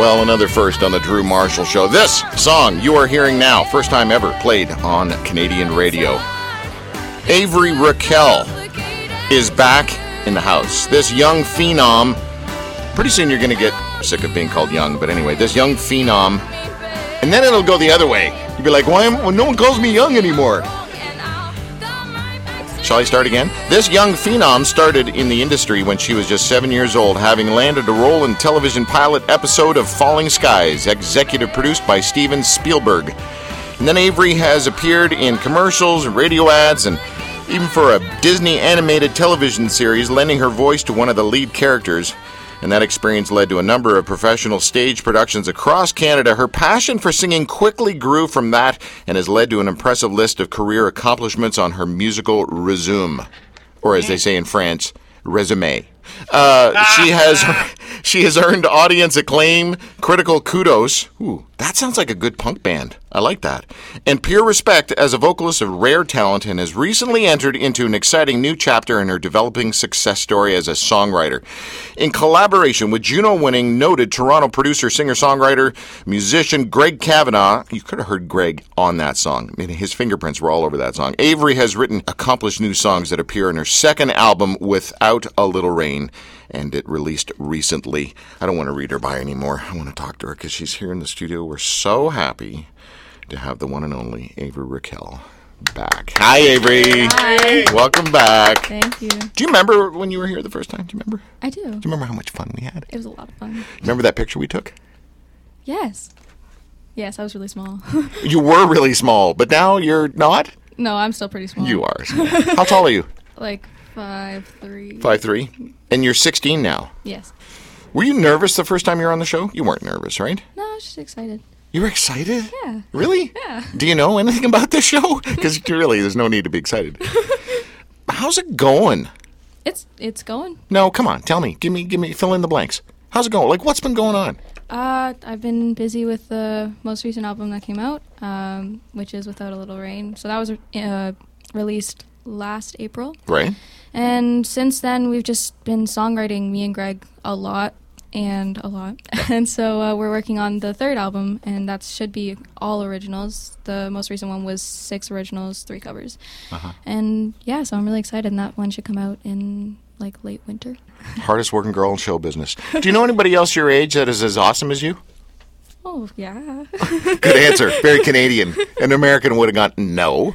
Well, another first on the Drew Marshall Show. This song you are hearing now, first time ever played on Canadian radio. Avery Raquel is back in the house. This young phenom, pretty soon you're going to get sick of being called young, but anyway, this young phenom, and then it'll go the other way. You'll be like, why am, well, no one calls me young anymore? Shall I start again? This young phenom started in the industry when she was just seven years old, having landed a role in television pilot episode of Falling Skies, executive produced by Steven Spielberg. And then Avery has appeared in commercials radio ads and even for a Disney animated television series, lending her voice to one of the lead characters and that experience led to a number of professional stage productions across Canada. Her passion for singing quickly grew from that and has led to an impressive list of career accomplishments on her musical resume, or as they say in France, resume. Uh, she has she has earned audience acclaim, critical kudos. Ooh, that sounds like a good punk band. I like that. And pure respect as a vocalist of rare talent and has recently entered into an exciting new chapter in her developing success story as a songwriter. In collaboration with Juno winning noted Toronto producer, singer songwriter, musician Greg Kavanagh, you could have heard Greg on that song. I mean, his fingerprints were all over that song. Avery has written accomplished new songs that appear in her second album, Without a Little Rain and it released recently. I don't want to read her by anymore. I want to talk to her because she's here in the studio. We're so happy to have the one and only Avery Raquel back. Hi, Avery. Hi. Welcome back. Thank you. Do you remember when you were here the first time? Do you remember? I do. Do you remember how much fun we had? It was a lot of fun. Remember that picture we took? Yes. Yes, I was really small. You were really small, but now you're not? no, I'm still pretty small. You are. small. How tall are you? Like five three. Five three, And you're 16 now. Yes. Were you nervous the first time you were on the show? You weren't nervous, right? No, I was just excited. You were excited? Yeah. Really? Yeah. Do you know anything about this show? Because really, there's no need to be excited. How's it going? It's it's going. No, come on, tell me. Give me, give me, fill in the blanks. How's it going? Like, what's been going on? Uh, I've been busy with the most recent album that came out, um, which is Without a Little Rain. So that was uh, released last April. Right? And since then, we've just been songwriting, me and Greg, a lot and a lot. and so uh, we're working on the third album, and that should be all originals. The most recent one was six originals, three covers. Uh-huh. And yeah, so I'm really excited, and that one should come out in like late winter. Hardest working girl in show business. Do you know anybody else your age that is as awesome as you? Oh, yeah. Good answer. Very Canadian. An American would have gone, no.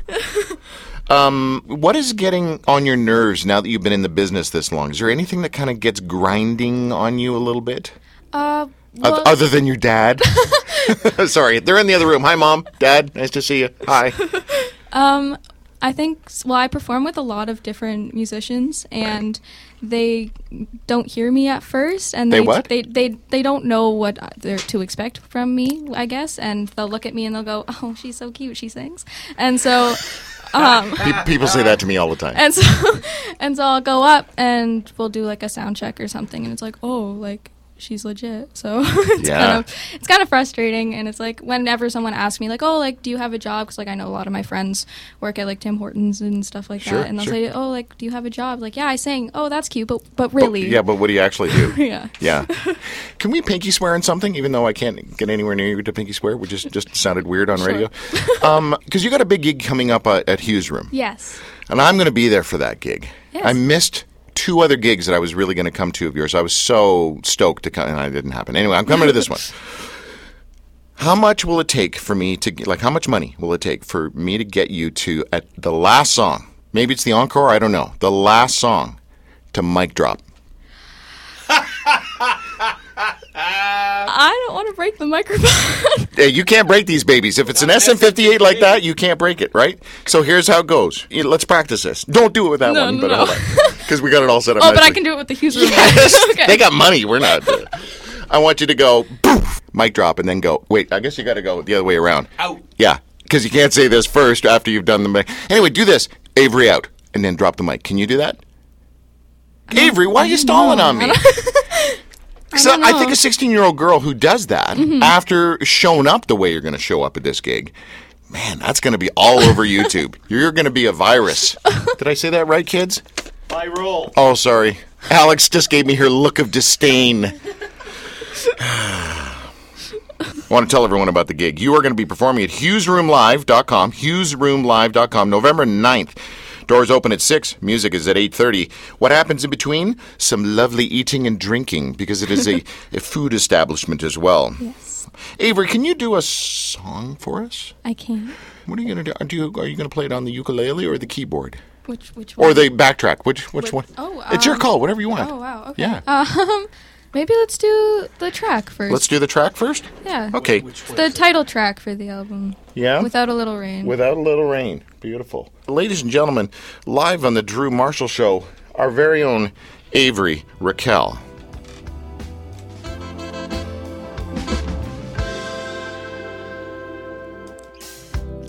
Um, what is getting on your nerves now that you've been in the business this long? Is there anything that kind of gets grinding on you a little bit? uh, well, Other than your dad? Sorry, they're in the other room. Hi, mom, dad. Nice to see you. Hi. Um, I think well, I perform with a lot of different musicians, and they don't hear me at first, and They they what? they they they don't know what they're to expect from me, I guess, and they'll look at me and they'll go, "Oh, she's so cute, she sings," and so. Um, People say that to me all the time. and so, and so I'll go up and we'll do like a sound check or something, and it's like, oh, like she's legit. So it's Yeah. kind of it's kind of frustrating, and it's like whenever someone asks me like, oh, like do you have a job? Because like I know a lot of my friends work at like Tim Hortons and stuff like Sure, that, and they'll sure. say, oh, like do you have a job? Like yeah, I sing. Oh, that's cute, but but really, Yeah, but what do you actually do? yeah. Yeah. Can we pinky swear on something, even though I can't get anywhere near you to pinky swear, which just, just sounded weird on Sure. radio? Because you got a big gig coming up uh, at Hugh's Room. Yes. And I'm going to be there for that gig. Yes. I missed two other gigs that I was really going to come to of yours. I was so stoked to come, and it didn't happen. Anyway, I'm coming to this one. How much will it take for me to like? How much money will it take for me to get you to at the last song? Maybe it's the encore. I don't know. The last song to mic drop. I don't want to break the microphone. Hey, you can't break these babies. If it's an SM58 like that, you can't break it, right? So here's how it goes. Let's practice this. Don't do it with that No, one, no, but no. because we got it all set up. oh, but I can do it with the Hugh's room. Yes. okay. They got money. We're not. uh, I want you to go poof, mic drop, and then go. Wait, I guess you got to go the other way around. Out. Yeah, because you can't say this first after you've done the mic. Anyway, do this. Avery out, and then drop the mic. Can you do that? Avery, why are you stalling on me? So don't I, think a 16 year old girl who does that mm-hmm. after showing up the way you're going to show up at this gig, man, that's going to be all over YouTube. You're going to be a virus. Did I say that right, kids? My role. Oh, sorry. Alex just gave me her look of disdain. I want to tell everyone about the gig. You are going to be performing at hughsroomlive.com, hughsroomlive.com, November 9th. Doors open at 6, music is at 8:30. What happens in between? Some lovely eating and drinking because it is a, a food establishment as well. Yes, Avery, can you do a song for us? I can. What are you going to do? do you, are you going to play it on the ukulele or the keyboard? Which which one? Or the backtrack? Which which one? oh, it's your um, call, whatever you want. Oh wow. Okay. Yeah. Um, maybe let's do the track 1st Let's do the track first? Yeah. Okay. It's the title track for the album. Yeah? Without a little rain. Without a little rain. Beautiful. Ladies and gentlemen, live on the Drew Marshall Show, our very own Avery Raquel.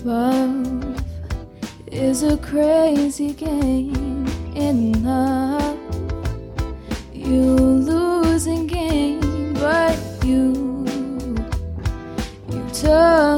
Love is a crazy game in love. You lose and gain, but you you took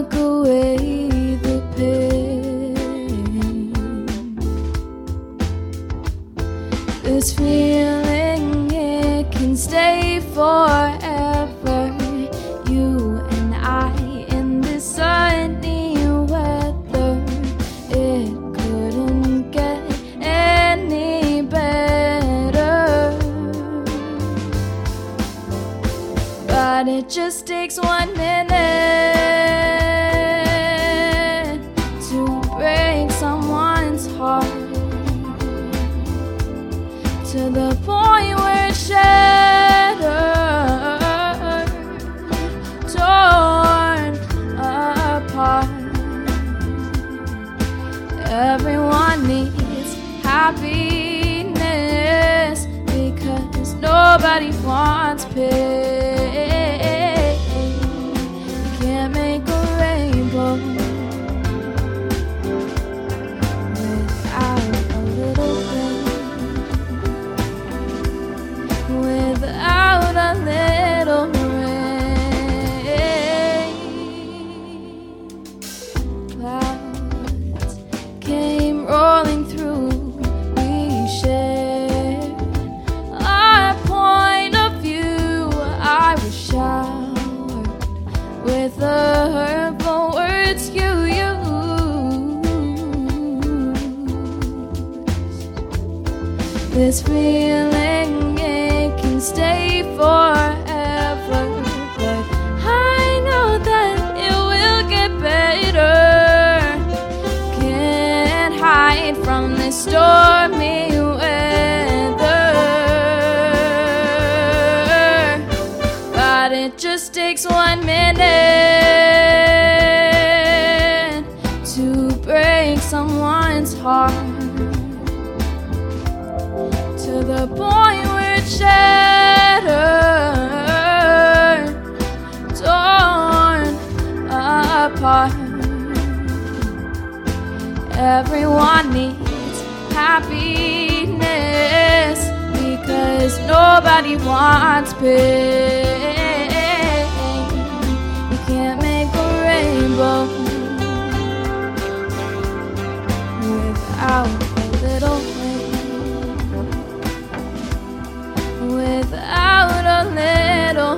one rainbow Everyone needs happiness because nobody wants pain. You can't make a rainbow without a little rain. Without a little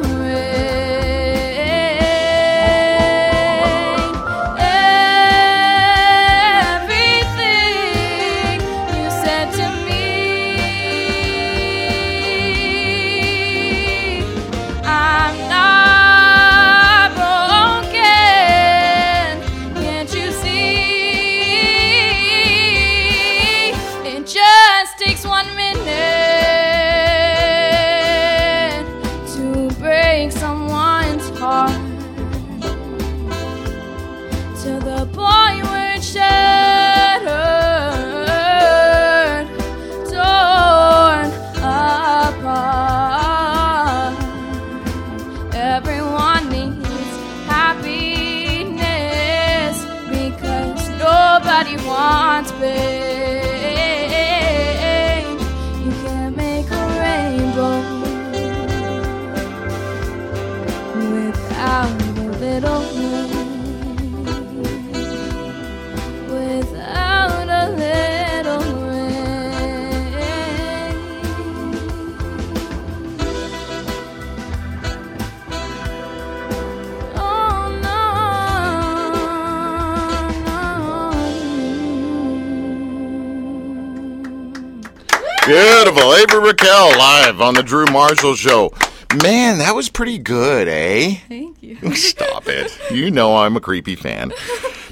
Raquel live on the Drew Marshall Show. Man, that was pretty good, eh? Thank you. Stop it. You know I'm a creepy fan.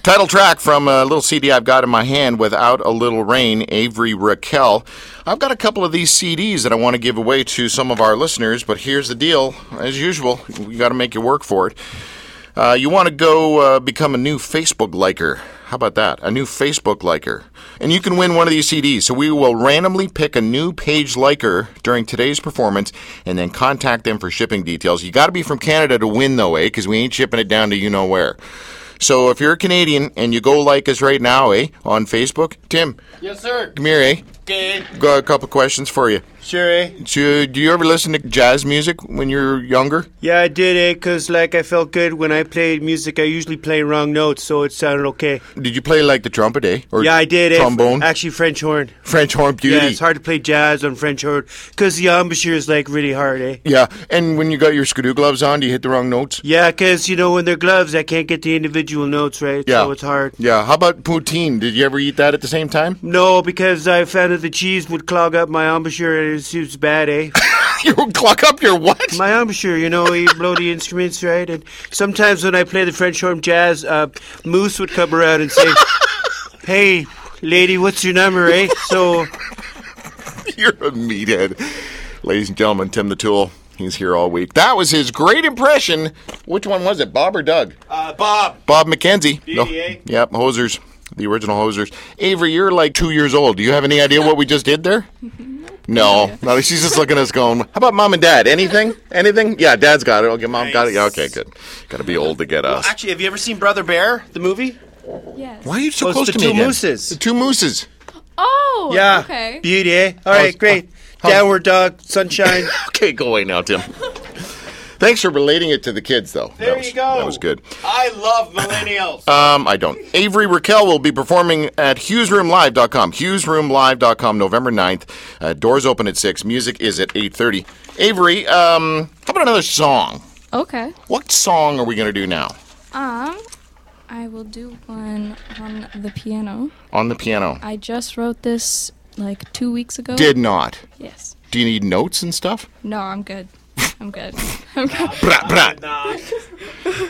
Title track from a little CD I've got in my hand, Without a Little Rain, Avery Raquel. I've got a couple of these CDs that I want to give away to some of our listeners, but here's the deal. As usual, we got to make you work for it. Uh, you want to go uh, become a new Facebook liker. How about that? A new Facebook liker. And you can win one of these CDs. So we will randomly pick a new page liker during today's performance and then contact them for shipping details. You got to be from Canada to win, though, eh? Because we ain't shipping it down to you know where. So if you're a Canadian and you go like us right now, eh, on Facebook, Tim, Yes, sir. come here, eh? Okay. Got a couple questions for you. Sure, eh? Do, do you ever listen to jazz music when you're younger? Yeah, I did, eh? Because, like, I felt good when I played music. I usually play wrong notes, so it sounded okay. Did you play like the trumpet, eh? Or yeah, I did, eh? Trombone? Actually, French horn. French horn beauty. Yeah, it's hard to play jazz on French horn because the embouchure is, like, really hard, eh? Yeah, and when you got your skidoo gloves on, do you hit the wrong notes? Yeah, because, you know, when they're gloves, I can't get the individual notes right, Yeah. so it's hard. Yeah, how about poutine? Did you ever eat that at the same time? No, because I found that the cheese would clog up my embouchure and it was, bad, eh? you clock up your what? My embouchure, you know, you blow the instruments, right? And sometimes when I play the French horn jazz, uh, Moose would come around and say, "Hey, lady, what's your number, eh?" So You're a meathead. Ladies and gentlemen, Tim the Tool. He's here all week. That was his great impression. Which one was it, Bob or Doug? uh, Bob, Bob McKenzie. Beauty, eh? Yep, Hosers. The original Hosers. Avery, you're like two years old. Do you have any idea what we just did there? No. No, she's just looking at us going, How about mom and dad? Anything? Anything? Yeah, dad's got it. Okay, mom got it. Yeah, okay, good. Gotta be old to get us. Actually, have you ever seen Brother Bear, the movie? Yes. Why are you so Oh, it's close the to me two again? mooses. The two mooses. Oh, yeah, okay. beauty, eh? All right, How's- great. how's- Downward dog, sunshine. Okay, go away now, Tim. Thanks for relating it to the kids, though. There that was, you go. That was good. I love millennials. Um, I don't. Avery Raquel will be performing at HughsRoomLive.com. HughsRoomLive.com, November 9th. Uh, doors open at 6. Music is at 8.30. Avery, um, how about another song? Okay. What song are we going to do now? Um, I will do one on the piano. On the piano. I just wrote this like two weeks ago. Did not. Yes. Do you need notes and stuff? No, I'm good. I'm good. I'm good. Brat, brat.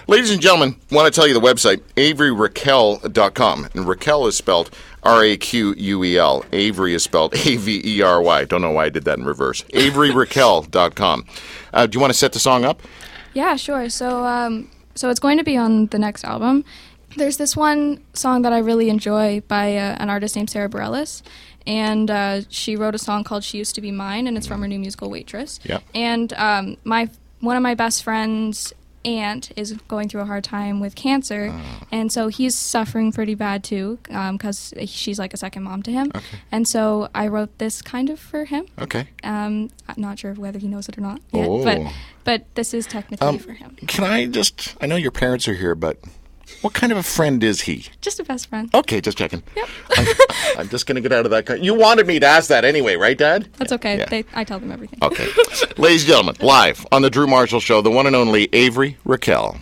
Ladies and gentlemen, want to tell you the website, averyraquel.com. And Raquel is spelled R A Q U E L. Avery is spelled A V E R Y. Don't know why I did that in reverse. Averyraquel.com. Uh, do you want to set the song up? Yeah, sure. So, um, so it's going to be on the next album. There's this one song that I really enjoy by uh, an artist named Sara Bareilles, and uh, she wrote a song called "She Used to Be Mine," and it's from her new musical Waitress. Yep. And um, my one of my best friends' aunt is going through a hard time with cancer, and so he's suffering pretty bad too, because she's like a second mom to him. Okay. And so I wrote this kind of for him. Okay. Um, I'm not sure whether he knows it or not yet, Oh. but but this is technically Um, for him. Can I just, I know your parents are here, but what kind of a friend is he? Just a best friend. Okay, just checking. Yep. I, I'm just going to get out of that. You wanted me to ask that anyway, right, Dad? That's okay. Yeah. They, I tell them everything. Okay. Ladies and gentlemen, live on the Drew Marshall Show, the one and only Avery Raquel.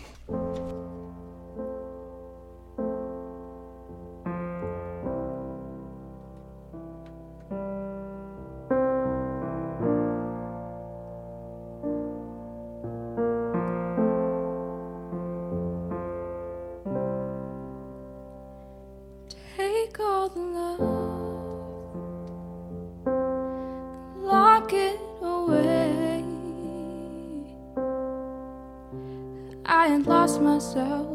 I had lost myself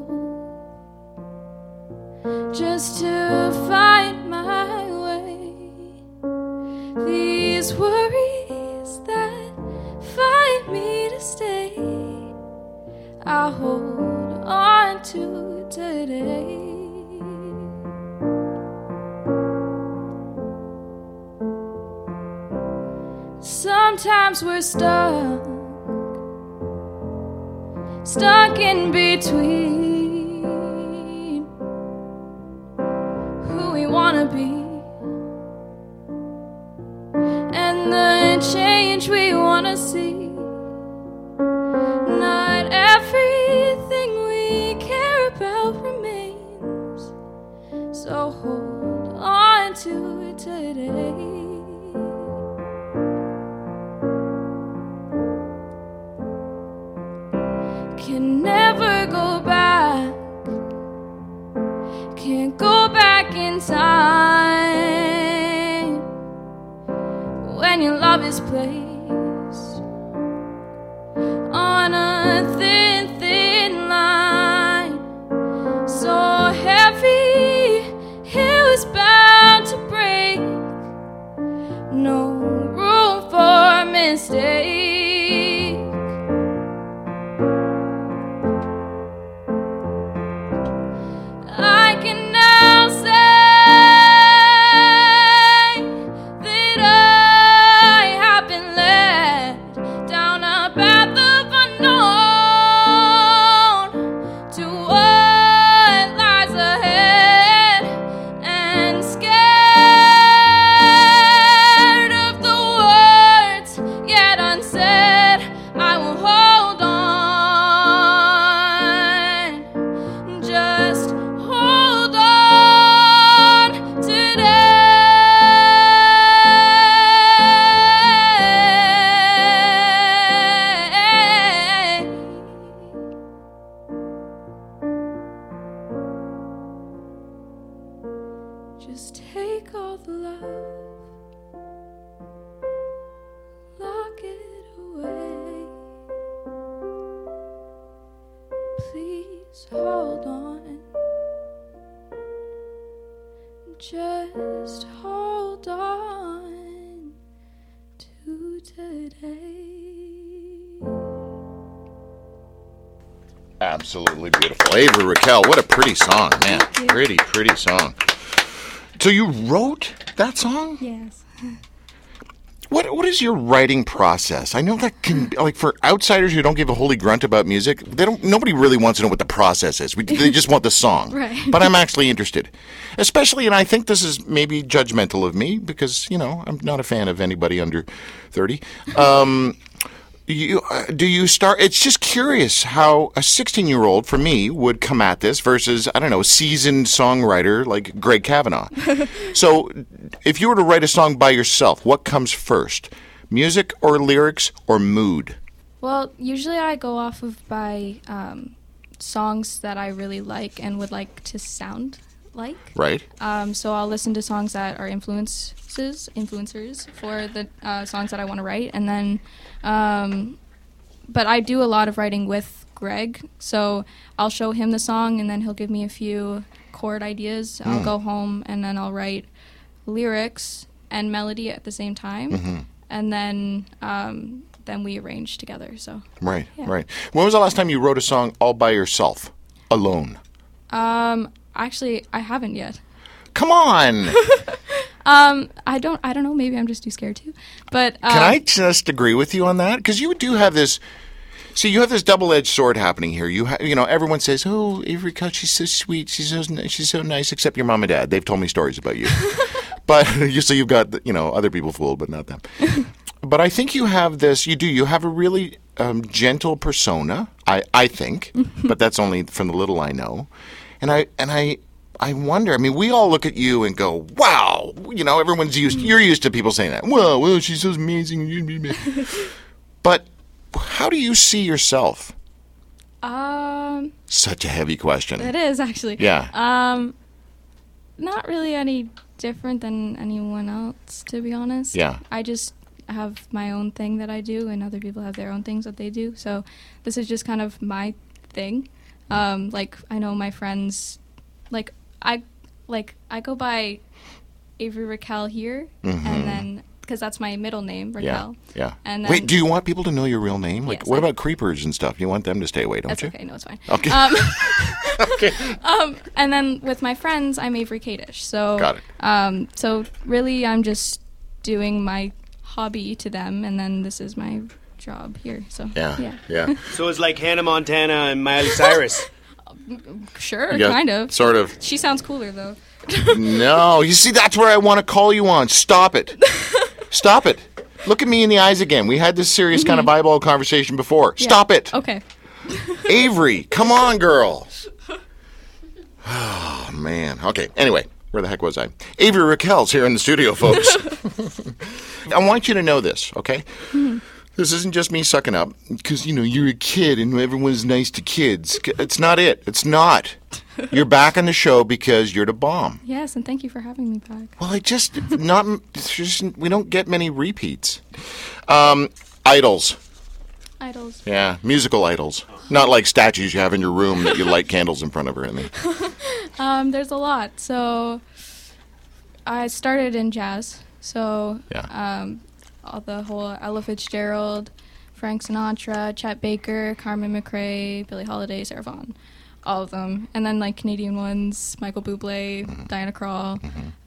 just to find my way. These worries that find me to stay, I hold on to today. Sometimes we're stuck, stuck in between placed on a Absolutely beautiful. Avery Raquel, what a pretty song, man. Pretty, pretty song. So you wrote that song? Yes. What What is your writing process? I know that can like for outsiders who don't give a holy grunt about music, they don't. Nobody really wants to know what the process is. We, they just want the song. Right. But I'm actually interested, especially, and I think this is maybe judgmental of me because you know I'm not a fan of anybody under thirty. Um, you uh, do you start? It's just curious how a 16 year old for me would come at this versus I don't know a seasoned songwriter like Greg Kavanagh. so, if you were to write a song by yourself, what comes first, music or lyrics or mood? Well, usually I go off of by um, songs that I really like and would like to sound like. Right. Um, so I'll listen to songs that are influences, influencers for the uh, songs that I want to write, and then, um, but I do a lot of writing with Greg. So I'll show him the song, and then he'll give me a few chord ideas. I'll go home, and then I'll write lyrics and melody at the same time, and then um, then we arrange together. So Right. Yeah. Right. When was the last time you wrote a song all by yourself, alone? um, actually, I haven't yet. Come on. Um, I don't. I don't know. Maybe I'm just too scared to. But uh, Can I just agree with you on that? Because you do have this. See, you have this double-edged sword happening here. You, ha- you know, everyone says, "Oh, Avery Coach, she's so sweet. She's so, she's so nice." Except your mom and dad. They've told me stories about you. but you, so you've got, you know, other people fooled, but not them. but I think you have this. You do. You have a really um, gentle persona. I, I think, but that's only from the little I know. And I, and I. I wonder. I mean, we all look at you and go, "Wow!" You know, everyone's used. You're used to people saying that. Well, well, she's so amazing. but how do you see yourself? um, Such a heavy question. it is actually. Yeah. Um, not really any different than anyone else, to be honest. Yeah. I just have my own thing that I do, and other people have their own things that they do. So this is just kind of my thing. Um, like I know my friends, like I, like I go by Avery Raquel here, and then because that's my middle name, Mm-hmm. yeah. Raquel. Yeah. And Wait, then- do you want people to know your real name? Like, Yes, what I- about creepers and stuff? You want them to stay away, don't That's you? okay. No, it's fine. Okay. Um, okay. um, and then with my friends, I'm Avery Kadish. So Got it. Um, so really, I'm just doing my hobby to them, and then this is my job here. So Yeah. yeah, Yeah. So it's like Hannah Montana and Miley Cyrus. Sure, Yeah, kind of. Sort of. She sounds cooler though. No, you see, that's where I want to call you on. Stop it. Stop it. Look at me in the eyes again. We had this serious kind of mm-hmm. eyeball conversation before. Yeah. Stop it. Okay. Avery, come on, girl. Oh, man. Okay, anyway, where the heck was I? Avery Raquel's here in the studio, folks. I want you to know this, okay? Hmm. This isn't just me sucking up because you know you're a kid and everyone's nice to kids. It's not it. It's not. You're back on the show because you're the bomb. Yes, and thank you for having me back. Well, I just not. just, we don't get many repeats. Um, idols. Idols. Yeah, musical idols. Not like statues you have in your room that you light candles in front of or anything. Um, there's a lot. So I started in jazz. So Yeah. um, all the whole Ella Fitzgerald, Frank Sinatra, Chet Baker, Carmen McRae, Billie Holiday, Sarah Vaughan, all of them, and then like Canadian ones, Michael Bublé, Mm-hmm. Diana Krall,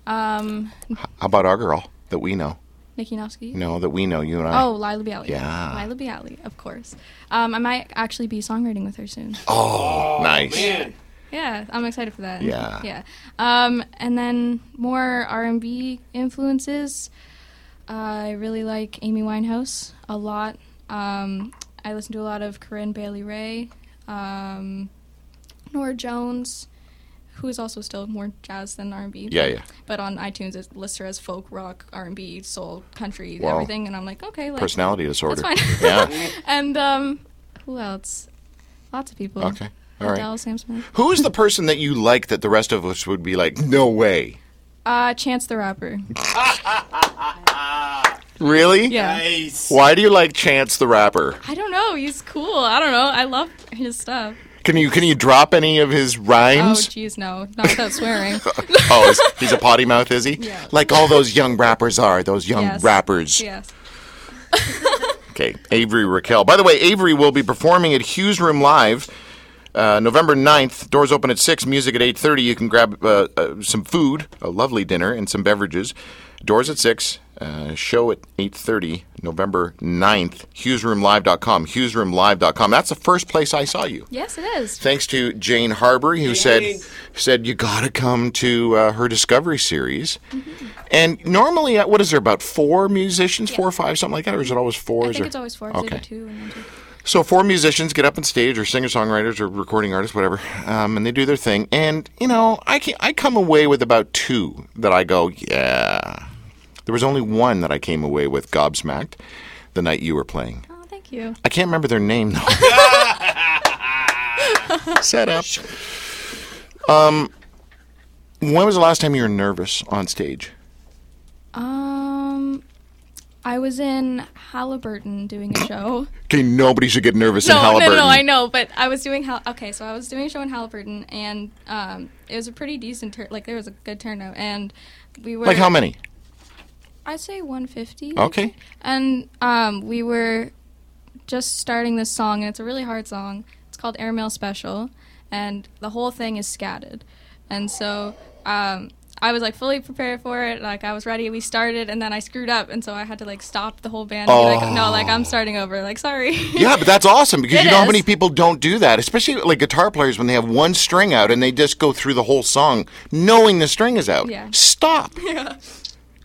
um, How about our girl that we know? Nikki Yanofsky. No, that we know, you and I. Oh, Laila Biali. Yeah. Laila Biali, of course. Um, I might actually be songwriting with her soon. Oh, nice. Man. Yeah, I'm excited for that. Yeah. Yeah. Um, and then more R&B influences. I really like Amy Winehouse a lot. Um, I listen to a lot of Corinne Bailey Rae, um, Norah Jones, who is also still more jazz than R&B. Yeah, yeah. But on iTunes, it lists her as folk, rock, R&B, soul, country, Wow. everything, and I'm like, okay, like Personality disorder. That's fine. Yeah. and um, who else? Lots of people. Okay. All right. Adele, Sam Smith. Who is the person that you like that the rest of us would be like, no way? Uh, Chance the Rapper. Really? Yeah. Nice. Why do you like Chance the Rapper? I don't know. He's cool. I don't know. I love his stuff. Can you can you drop any of his rhymes? Oh, rhymes? jeez, no. Not without swearing. Oh, is, he's a potty mouth, is he? Yeah. Like all those young rappers are, those young Yes. rappers. yes. Okay, Avery Raquel. By the way, Avery will be performing at Hugh's Room Live uh, November 9th. Doors open at 6, music at 8.30. You can grab uh, uh, some food, a lovely dinner, and some beverages. Doors at 6, uh, show at 8.30, November 9th. HughsRoomLive.com, HughsRoomLive.com. That's the first place I saw you. Yes, it is. Thanks to Jane Harbury, who said Jane. said you got to come to uh, her Discovery series. Mm-hmm. And normally, uh, what is there about four musicians, four or five, something like that, or is it always four? I Is think there- it's always four. 'cause they do Okay. two and then two. So four musicians get up on stage, or singer-songwriters, or recording artists, whatever, um, and they do their thing. And you know, I can, I come away with about two that I go, yeah. There was only one that I came away with gobsmacked the night you were playing. Oh, thank you. I can't remember their name though. Set up. Um, when was the last time you were nervous on stage? Um, I was in Haliburton doing a show. Okay, nobody should get nervous in Haliburton. no, no, no, I know, but I was doing Hal- okay. So I was doing a show in Haliburton, and um, it was a pretty decent tur- like there was a good turnout, and we were Like how many? I'd say 150. Okay. And um, we were just starting this song, and it's a really hard song. It's called Airmail Special, and the whole thing is scattered. And so um, I was like fully prepared for it. Like I was ready. We started, and then I screwed up, and so I had to like stop the whole band and be like, "No, like I'm starting over. Like sorry." Yeah, but that's awesome because It you know how many people don't do that, especially like guitar players when they have one string out and they just go through the whole song knowing the string is out. Yeah. Stop. yeah.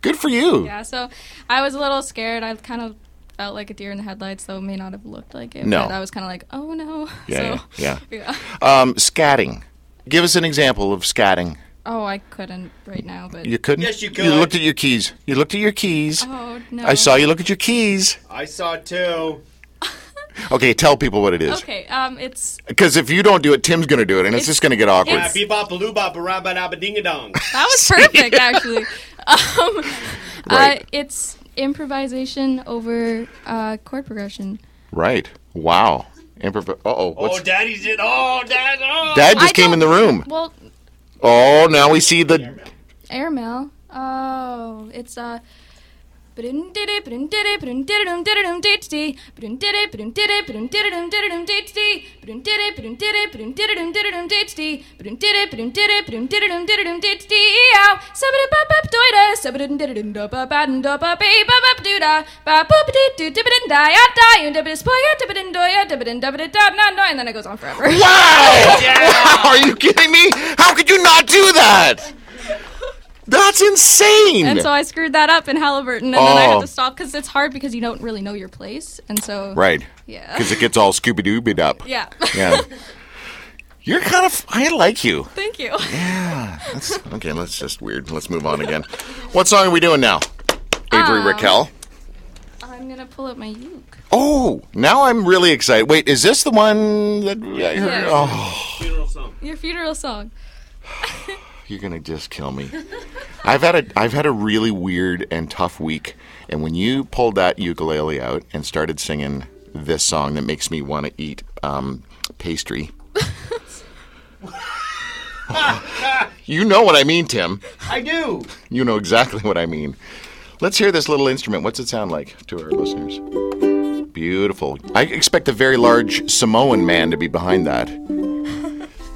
Good for you. Yeah. So I was a little scared. I kind of felt like a deer in the headlights, though it may not have looked like it. No. But I was kind of like, "Oh no." Yeah, So, yeah, yeah. Um, scatting. Give us an example of scatting. Oh, I couldn't right now, but You couldn't? Yes, you could. You looked at your keys. You looked at your keys. oh no. I saw you look at your keys. I saw it too. Okay, tell people what it is. Okay, um, it's Because if you don't do it, Tim's going to do it, and it's, It's- just going to get awkward. Ah, It's- bebop, baloo-bop, barabba, ding a dong. that was perfect actually. Um, Right. uh, it's improvisation over uh, chord progression. Right. Wow. Improv- Uh-oh. Oh, What's... daddy's in. Oh, dad. Oh. Dad just I came in the room. Well, Oh, now we see the... airmail. Oh, it's uh. And did it and did see, but didn't did it, but it did it, but in did it and did it and did see, put in did it, but did it, put it in did it and did it and did see, but it did it, but in did it, put in did it, did it and did stee out, Subit Papa Doyda, Subit and did it up a doota, but tip it and die at die and spoil it, tip it in doy, dipped and doubled it up not, and then it goes on forever. Wow! Wow! Are you kidding me? How could you not do that? That's insane. And so I screwed that up in Haliburton, and then I Oh. had to stop because it's hard because you don't really know your place, and so right. yeah, Because it gets all Scooby Doobied up. yeah. Yeah. You're kind of. I like you. Thank you. Yeah. That's, okay, let's just weird. Let's move on again. What song are we doing now? Avery Um, Raquel. I'm gonna pull up my uke. Oh, now I'm really excited. Wait, is this the one that I heard? Yes. Oh, Funeral song. Your funeral song. you're gonna just kill me. I've had a I've had a really weird and tough week, and when you pulled that ukulele out and started singing this song that makes me want to eat um, pastry. you know what I mean, Tim. I do. You know exactly what I mean. Let's hear this little instrument. What's it sound like to our listeners? Beautiful. I expect a very large Samoan man to be behind that.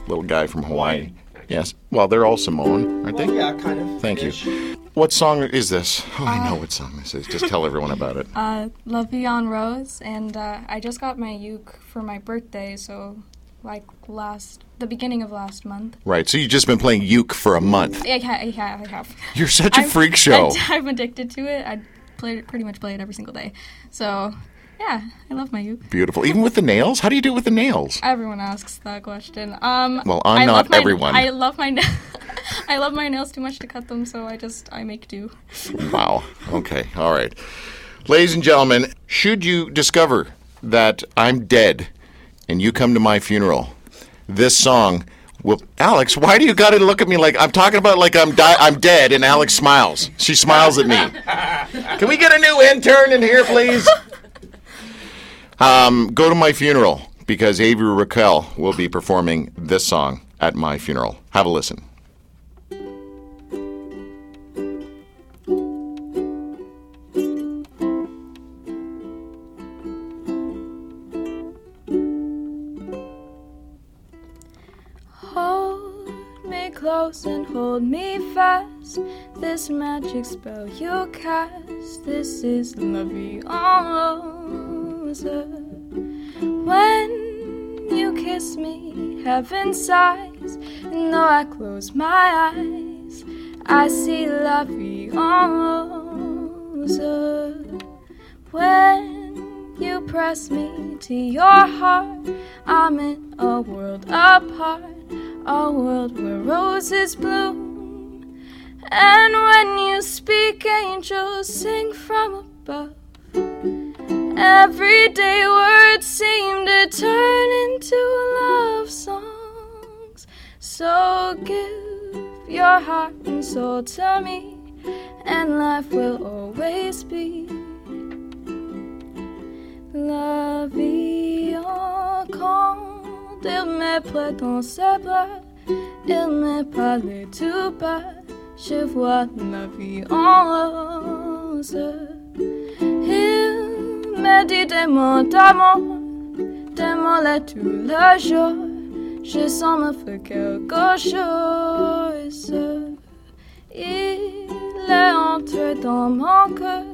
Little guy from Hawaii. Yes. Well, they're all Samoan, aren't they? Yeah, kind of. Thank you. What song is this? Oh, I know what song this is. Just tell everyone about it. Uh, Love Vie en Rose, and uh, I just got my uke for my birthday, so like last, the beginning of last month. Right. So you've just been playing uke for a month. Yeah, yeah, yeah I have. You're such a I'm- freak show. I'm addicted to it. I play it, pretty much play it every single day. So, yeah, I love my uke. Beautiful. Even with the nails? How do you do it with the nails? Everyone asks that question. Um, Well, I'm I not love my- everyone. I love my, na- I love my nails too much to cut them, so I just I make do. Wow. Okay. All right. Ladies and gentlemen, should you discover that I'm dead and you come to my funeral, this song will. Alex, why do you got to look at me like I'm talking about like I'm di- I'm dead and Alex smiles? She smiles at me. Can we get a new intern in here, please? Um, go to my funeral because Avery Raquel will be performing this song at my funeral. Have a listen. Hold me close and hold me fast. This magic spell you cast. This is la vie en. When you kiss me, heaven sighs. And though I close my eyes, I see en rose. When you press me to your heart, I'm in a world apart, a world where roses bloom. And when you speak, angels sing from above. Everyday words seem to turn into love songs. So give your heart and soul to me, and life will always be. La vie en il me ses bras, il me parle tout bas, je vois la vie en rose. Me dit des mots d'amour, des mots là tout le jour, je sens me faire quelque chose. Il est entré dans mon cœur,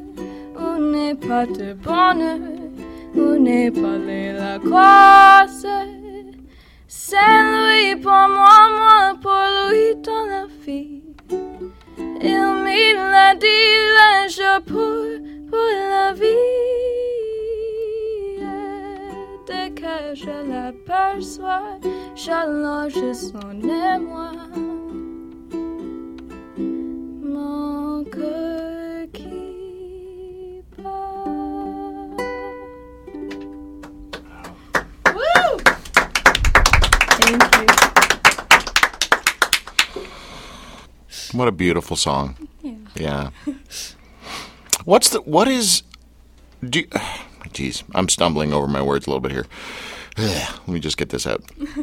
où n'est pas de bonheur où n'est pas la croise. C'est lui pour moi, moi pour lui dans la vie. Il me l'a dit, là je pour, pour la vie. Que je l'aperçois, j'allonge son émoi. Mon cœur qui bat. Woo! Thank you. What a beautiful song. Yeah. Yeah. What's the what is do Jeez, I'm stumbling over my words a little bit here. Let me just get this out.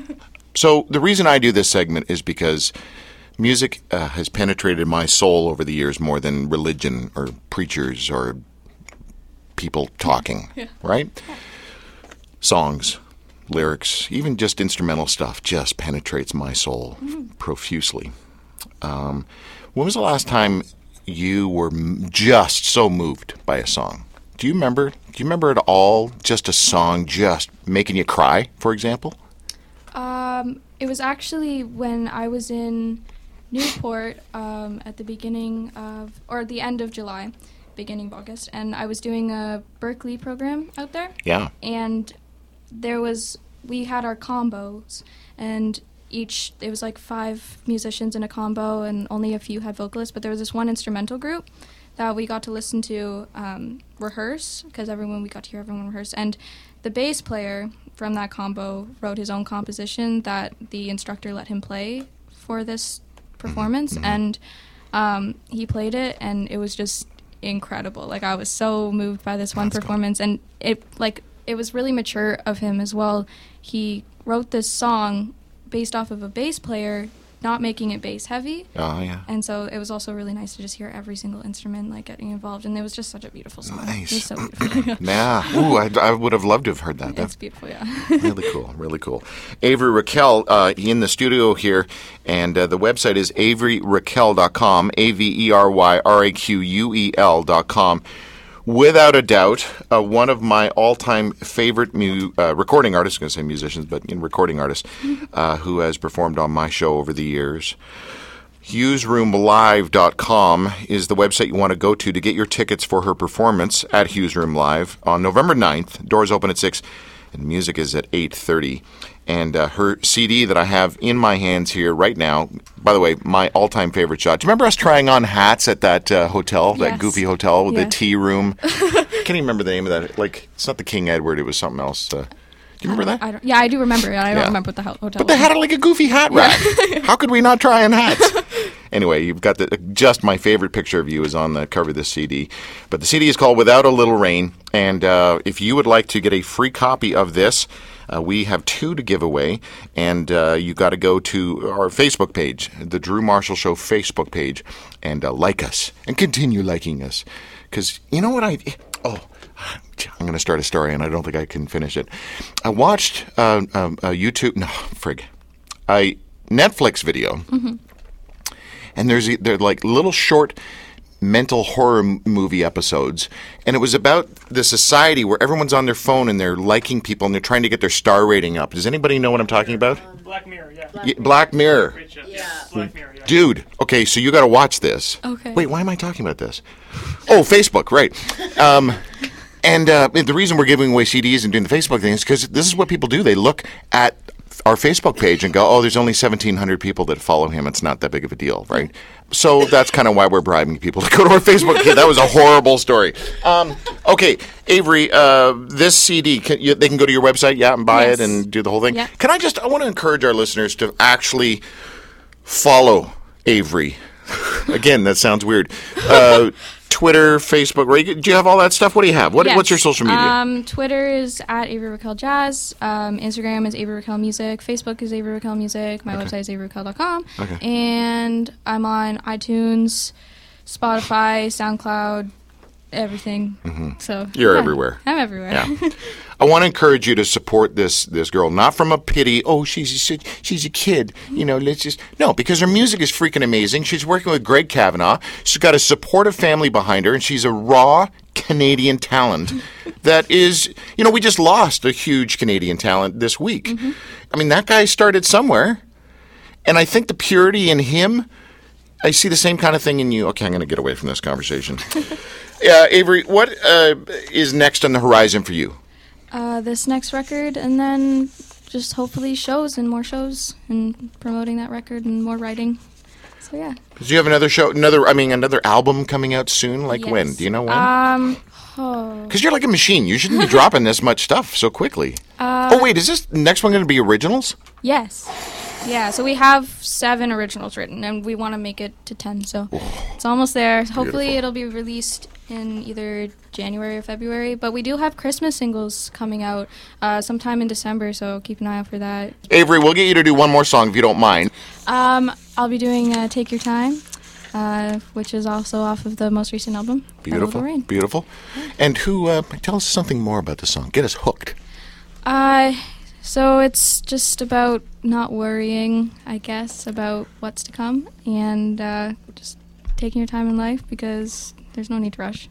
so, the reason I do this segment is because music uh, has penetrated my soul over the years more than religion or preachers or people talking, right? Songs, lyrics, even just instrumental stuff just penetrates my soul profusely. Um, when was the last time you were m- just so moved by a song? Do you remember? Do you remember at all just a song just making you cry, for example? Um, it was actually when I was in Newport um, at the beginning of, or the end of July, beginning of August, and I was doing a Berklee program out there. Yeah. and there was we had our combos and each it was like five musicians in a combo and only a few had vocalists but there was this one instrumental group that we got to listen to um, rehearse because everyone we got to hear everyone rehearse, and the bass player from that combo wrote his own composition that the instructor let him play for this performance, and um, he played it, and it was just incredible. Like I was so moved by this one performance, and it like it was really mature of him as well. He wrote this song based off of a bass player not making it bass heavy. Oh yeah. And so it was also really nice to just hear every single instrument like getting involved, and it was just such a beautiful song. Nice. It was so beautiful. Yeah. Ooh, I, I would have loved to have heard that. it's That's beautiful, yeah. really cool. Really cool. Avery Raquel uh, in the studio here, and uh, the website is averyraquel.com. A V E R Y R A Q U E L.com. Without a doubt, uh, one of my all-time favorite mu- uh, recording artists. Going to say musicians, but in recording artists uh, who has performed on my show over the years. HughsRoomLive.com is the website you want to go to to get your tickets for her performance at Hugh's Room Live on November 9th. Doors open at 6 and music is at 8.30. And uh, her CD that I have in my hands here right now, by the way, my all-time favorite shot. Do you remember us trying on hats at that uh, hotel, that Yes. goofy hotel with the tea room? Can't even remember the name of that. Like, it's not the King Edward, it was something else. Uh, do you remember that? I don't, yeah, I do remember it. I don't Yeah. remember what the ho- hotel But they was. had like a goofy hat rack. How could we not try on hats? anyway, you've got the just my favorite picture of you is on the cover of this CD. But the CD is called Without a Little Rain, and uh, if you would like to get a free copy of this. Uh, we have two to give away, and uh, you got to go to our Facebook page, the Drew Marshall Show Facebook page, and uh, like us and continue liking us. Because you know what I. Oh, I'm going to start a story, and I don't think I can finish it. I watched uh, um, a YouTube. No, frig. A Netflix video, and there's they're like little short mental horror m- movie episodes, and it was about the society where everyone's on their phone and they're liking people and they're trying to get their star rating up. Does anybody know what I'm talking about? Black Mirror, yeah. Y- Black Mirror. Great. Yeah. Black Mirror, yeah. Dude, okay, so you got to watch this. Okay. Wait, why am I talking about this? Oh, Facebook, right. Um, and uh, the reason we're giving away CDs and doing the Facebook thing is because this is what people do. They look at our Facebook page and go, oh, there's only 1,700 people that follow him. It's not that big of a deal, right? So that's kind of why we're bribing people to go to our Facebook page. That was a horrible story. Um, okay, Avery, uh, this CD, can you, they can go to your website, yeah, and buy Yes. it and do the whole thing. Yeah. Can I just, I want to encourage our listeners to actually follow Avery. Again, that sounds weird. Uh, Twitter, Facebook, right? Do you have all that stuff? What do you have? What, What's your social media? Um, Twitter is at Avery Raquel Jazz. Um, Instagram is Avery Raquel Music. Facebook is Avery Raquel Music. My website is averyraquel.com. Okay. And I'm on iTunes, Spotify, SoundCloud, everything. So Mm-hmm. You're yeah, everywhere. I'm everywhere. Yeah. I want to encourage you to support this this girl, not from a pity. Oh, she's a, she's a kid, you know. Let's just no, because her music is freaking amazing. She's working with Greg Kavanagh. She's got a supportive family behind her, and she's a raw Canadian talent that is, you know, we just lost a huge Canadian talent this week. I mean, that guy started somewhere, and I think the purity in him. I see the same kind of thing in you. Okay, I'm going to get away from this conversation. yeah, Avery, what uh, is next on the horizon for you? uh, this next record, and then just hopefully shows and more shows and promoting that record and more writing. So yeah. Do you have another show, another? I mean, another album coming out soon? Like when? Do you know when? Um. Oh. Because you're like a machine. You shouldn't be dropping this much stuff so quickly. Uh, oh wait, is this next one going to be originals? Yes. Yeah, so we have seven originals written, and we want to make it to ten. So it's almost there. Hopefully, Beautiful. it'll be released in either January or February. But we do have Christmas singles coming out uh, sometime in December, so keep an eye out for that. Avery, we'll get you to do one more song if you don't mind. Um, I'll be doing uh, "Take Your Time," uh, which is also off of the most recent album. Beautiful, Rain. beautiful. And who? Uh, tell us something more about the song. Get us hooked. Uh, so it's just about not worrying, I guess, about what's to come and uh, just taking your time in life because there's no need to rush.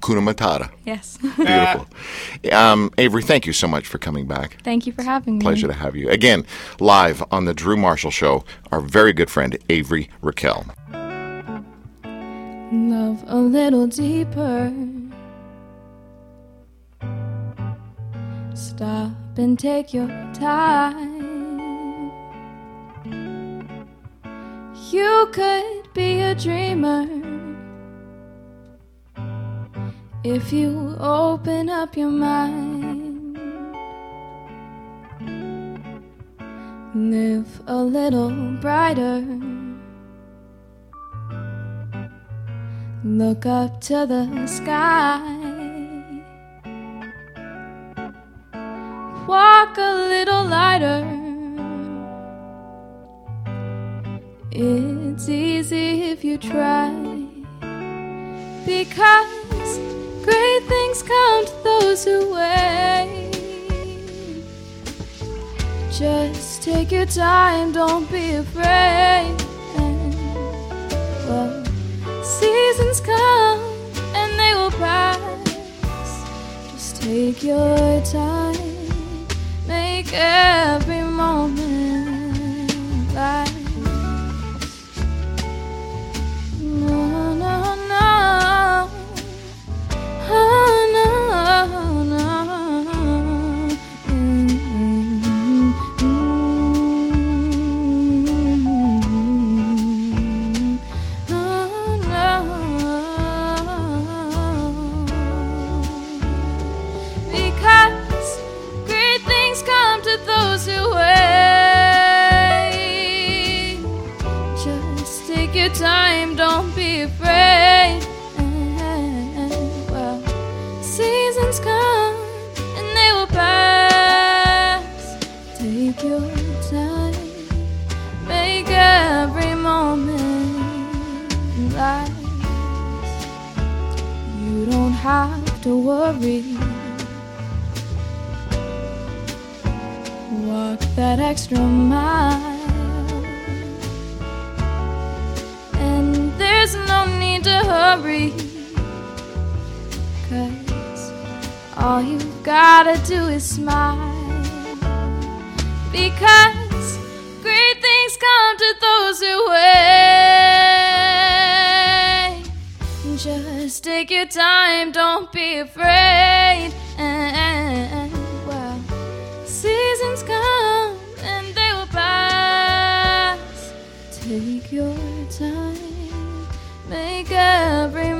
Kuna Matata. Yes. Beautiful. Um, Avery, thank you so much for coming back. Thank you for having me. Pleasure to have you again live on the Drew Marshall Show. Our very good friend Avery Raquel. Love a little deeper. Stop and take your time. You could be a dreamer, If you open up your mind, live a little brighter. Look up to the sky. Walk a little lighter. It's easy if you try. Because great things come to those who wait. Just take your time, don't be afraid. Well, seasons come and they will pass. Just take your time, make Walk that extra mile. And there's no need to hurry. Cause all you've gotta do is smile. Because great things come to those who wait. Just take your time, don't be afraid. Your time, make every